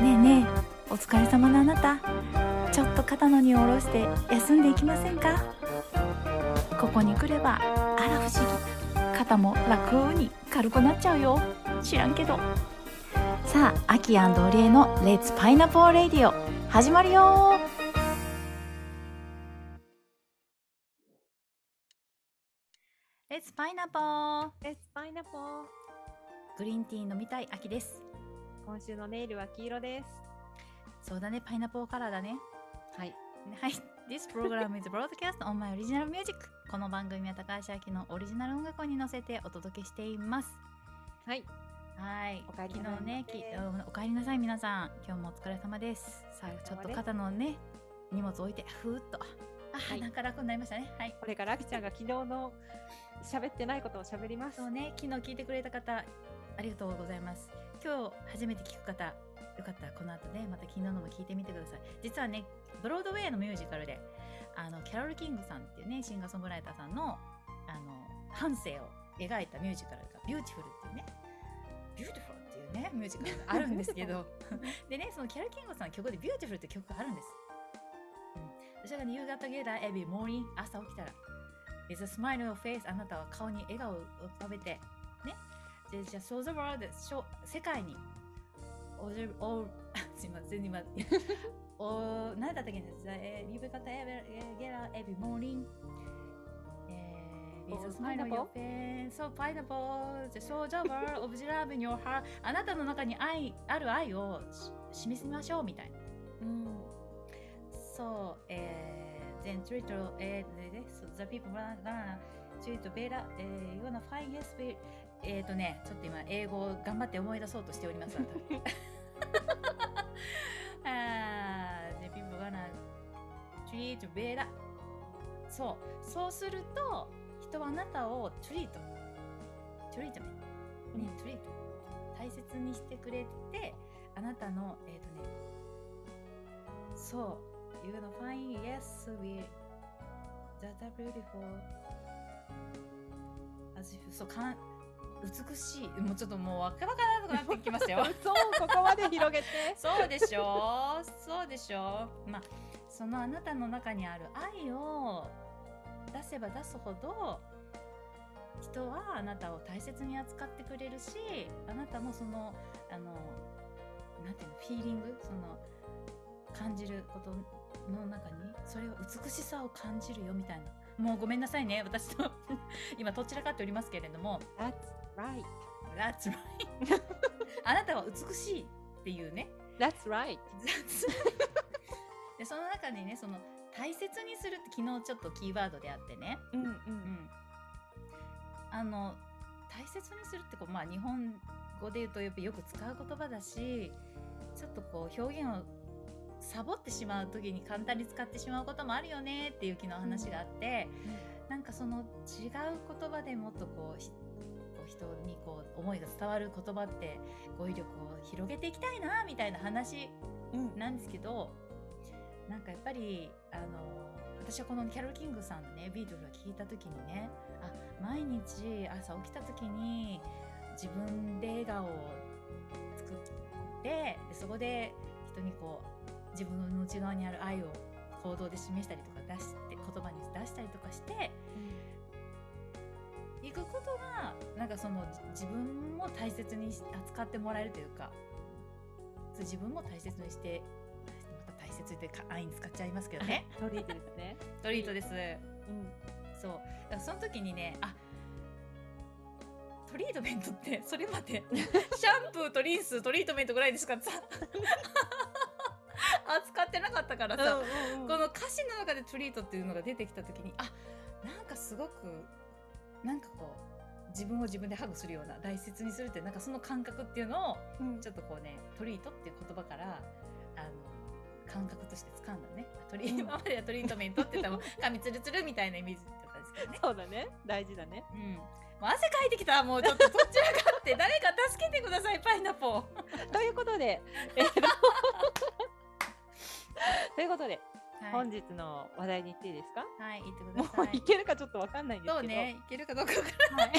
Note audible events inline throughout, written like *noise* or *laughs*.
ねえねえお疲れ様のあなた。ちょっと肩の荷を下ろして休んでいきませんか？ここに来ればあら不思議。肩も楽に軽くなっちゃうよ。知らんけど。さあアキオリエの「レッツパイナポーレディオ」始まるよ。レッツパイナポーレッツパイナポーグリーンティー飲みたい秋です今週のネイルは黄色ですそうだねパイナポーカラーだねはいはい。This program is broadcast on my original music. この番組は高橋明のオリジナル音楽に乗せてお届けしています。はいはい。お帰りなさい昨日ね、きねお帰りなさい皆さん。今日もお疲れ様です。さあ、ちょっと肩のね、荷物置いて、ふーっと。あ、はいなんか楽になりましたね。はい。これからあきちゃんが昨日の喋ってないことを喋りますそうね、昨日聞いてくれた方、ありがとうございます。今日初めて聞く方、よかったらこの後ね、また昨日のも聞いてみてください。実はね、ブロードウェイのミュージカルで、あの、キャロル・キングさんっていうね、シンガーソングライターさんの、あの、半生を描いたミュージカルが、 Beautiful っていうね、 Beautiful っていうね、ミュージカルがあるんですけど、*laughs* *laughs* でね、そのキャロル・キングさんの曲で Beautiful って曲があるんです。うん。それがね、夕方ゲラー、エビ、モーニング、朝起きたら、Is a smile on your face あなたは顔に笑顔を浮かべて、ね。で、じゃあ、show the world しょ世界に、おじおすいません、今、お何だったっけね、えー、夕方ゲラー、エビ、モーニング、えー、Is a Oh, smile on your face so pineapple the show the world of the love in your heart あなたの中に愛ある愛をし示しましょうみたいな。うんそう、えー、then treat, えー、でで so the people gonna treat better, えー、you gonna find yes, えっ、ー、とね、ちょっと今、英語を頑張って思い出そうとしております。あー the people gonna treat better. そう、そうすると、人はあなたを treat, treat ね、treat 大切にしてくれて、あなたの、えっ、ー、とね、そう。You're gonna find yes, we that are beautiful as if そうかん美しい。もうちょっともうわからなくなってきますよ。*laughs* そうここまで広げて *laughs* そうでしょそうでしょまあ、そのあなたの中にある愛を出せば出すほど人はあなたを大切に扱ってくれるしあなたもそのあのなんていうのフィーリングその感じることの中にそれを美しさを感じるよみたいなもうごめんなさいね。私と *laughs* 今どちらかっておりますけれども。That's right. That's right. *laughs* あなたは美しいっていうね。That's right. でその中にねその大切にするって昨日ちょっとキーワードであってね、うんううん。ん、あの大切にするってこう、まあ、日本語で言うとよく使う言葉だしちょっとこう表現をサボってしまう時に簡単に使ってしまうこともあるよねっていう昨日話があって、なんかその違う言葉でもっとこう人にこう思いが伝わる言葉って語彙力を広げていきたいなみたいな話うん。なんですけどなんかやっぱりあの私はこのキャロル・キングさんのねビートルを聞いた時にねあ毎日朝起きた時に自分で笑顔を作ってでそこで人にこう自分の内側にある愛を行動で示したりとか出して言葉に出したりとかしていくことがなんかそのじ自分も大切にし扱ってもらえるというか自分も大切にしてまた大切ってか愛に使っちゃいますけどね。*laughs* トリートですね。*laughs* トリートです。うん。そう。だからその時にねあトリートメントってそれまでシャンプーとリンストリートメントぐらいでしかさ扱ってなかったからさ、うんうんこの歌詞の中でトリートっていうのが出てきた時にあなんかすごくなんかこう自分を自分でハグするような大切にするってなんかその感覚っていうのをうん。ちょっとこうねトリートっていう言葉からあの感覚として掴んだね。トリうん。今まではトリートメントって言ったら *laughs* 髪ツルツルみたいなイメージだったんですけどね。そうだね。大事だね。うん、もう汗かいてきたもうちょっとどちらかって誰か助けてくださいパイナポー。*laughs* ということで *laughs* えーとということではい。本日の話題に行っていいですか？はい、言ってくもださい。ういけるかちょっとわかんないんですけど。そうね、いけるかどうかわからはい。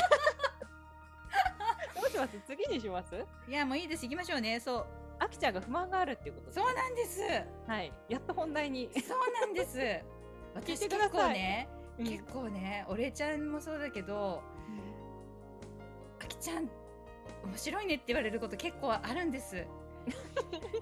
どうします？次にします？いや、もういいです、行きましょうね。そう。あきちゃんが不満があるっていうことで。そうなんです。はい、やっと本題に。そうなんです。*laughs* 私結構ね、うん。結構ねお礼ちゃんもそうだけどあきちゃん面白いねって言われること結構あるんです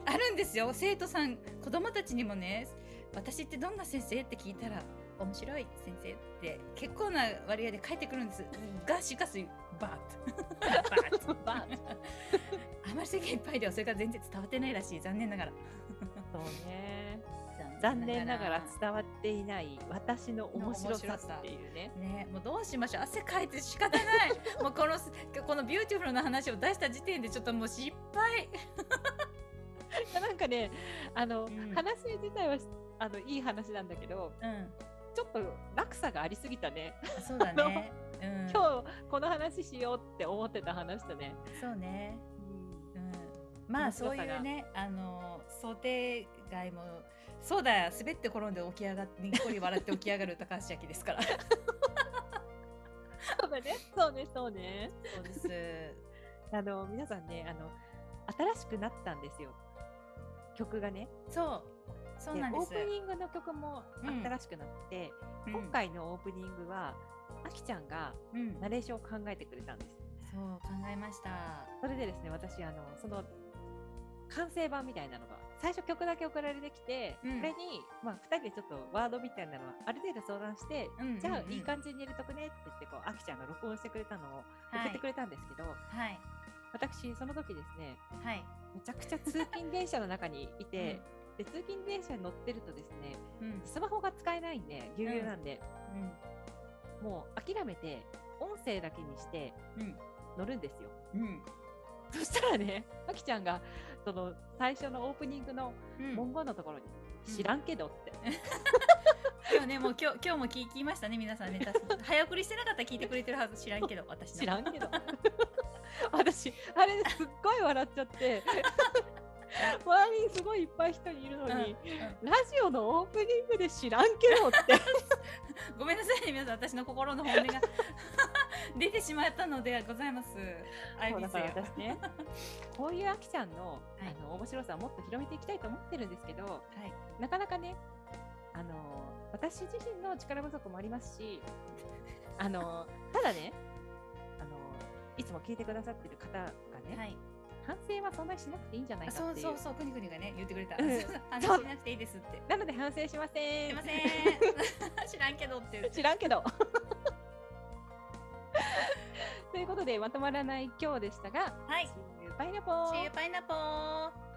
あるんですよ。生徒さん子供たちにもね私ってどんな先生？って聞いたら面白い先生って結構な割合で返ってくるんです。がしかしバーッバーッ *laughs* あまり世間いっぱいではそれが全然伝わってないらしい。残念ながら。そうね。残念ながら伝わっていない私の面白さっていうね。ね、もうどうしましょう。汗かいて仕方ない。*laughs* もうこのこのビューティフルな話を出した時点でちょっともう失敗。*laughs* なんかね、あの、うん。話自体はあのいい話なんだけど、うん。ちょっと落差がありすぎたね。そうだね、うん、今日この話しようって思ってた話とね。そうね、まあそういうねあの想定外もそうだよ滑って転んで起き上がってにっこり笑って起き上がる高橋明ですから *laughs* そうだね。そうね、そうね。そうです *laughs* あの皆さんね、あの新しくなったんですよ。曲がね。そうそうなんですオープニングの曲もうん新しくなって、うん今回のオープニングはあきちゃんがうんナレーションを考えてくれたんです。そう考えましたそれでですね、私あのその完成版みたいなのが最初曲だけ送られてきて、うん。それにまあ2人でちょっとワードみたいなのはある程度相談して、うんうんうん。じゃあいい感じに入れとくねって言ってこうあきちゃんが録音してくれたのを送ってくれたんですけど、はい。私その時ですねはい。めちゃくちゃ通勤電車の中にいて、で通勤電車に乗ってるとですねうん。スマホが使えないんでぎゅうぎゅうなん。で、うん。もう諦めて音声だけにしてうん。乗るんですよ。うんそしたらね、あきちゃんがその最初のオープニングのうん。文言のところに、うん知らんけどって、*laughs* 今日ねもう今日今日も聞きましたね皆さんね。早送りしてなかったら聞いてくれてるはず知らんけど私の。知らんけど。*laughs* 私あれですっごい笑っちゃって。*laughs* 周りにすごいいっぱい人いるのに、ラジオのオープニングで知らんけどって。ごめんなさいね皆さん。私の心の本音が出てしまったのでございます。そうだから私ね *laughs* こういうあきちゃんの,、い。あの面白さをもっと広めていきたいと思ってるんですけどはい。なかなかねあの私自身の力不足もありますし *laughs* あのただねあのいつも聞いてくださってる方がね、はい。反省はそんなにしなくていいんじゃないそう。そうそうくにくにがね言ってくれた。うん。話しなくていいですって。なので反省しません。すいません。*laughs* 知らんけどって言って。知らんけどということでまとまらない今日でしたがはい。See you, パイナポー See you pineapple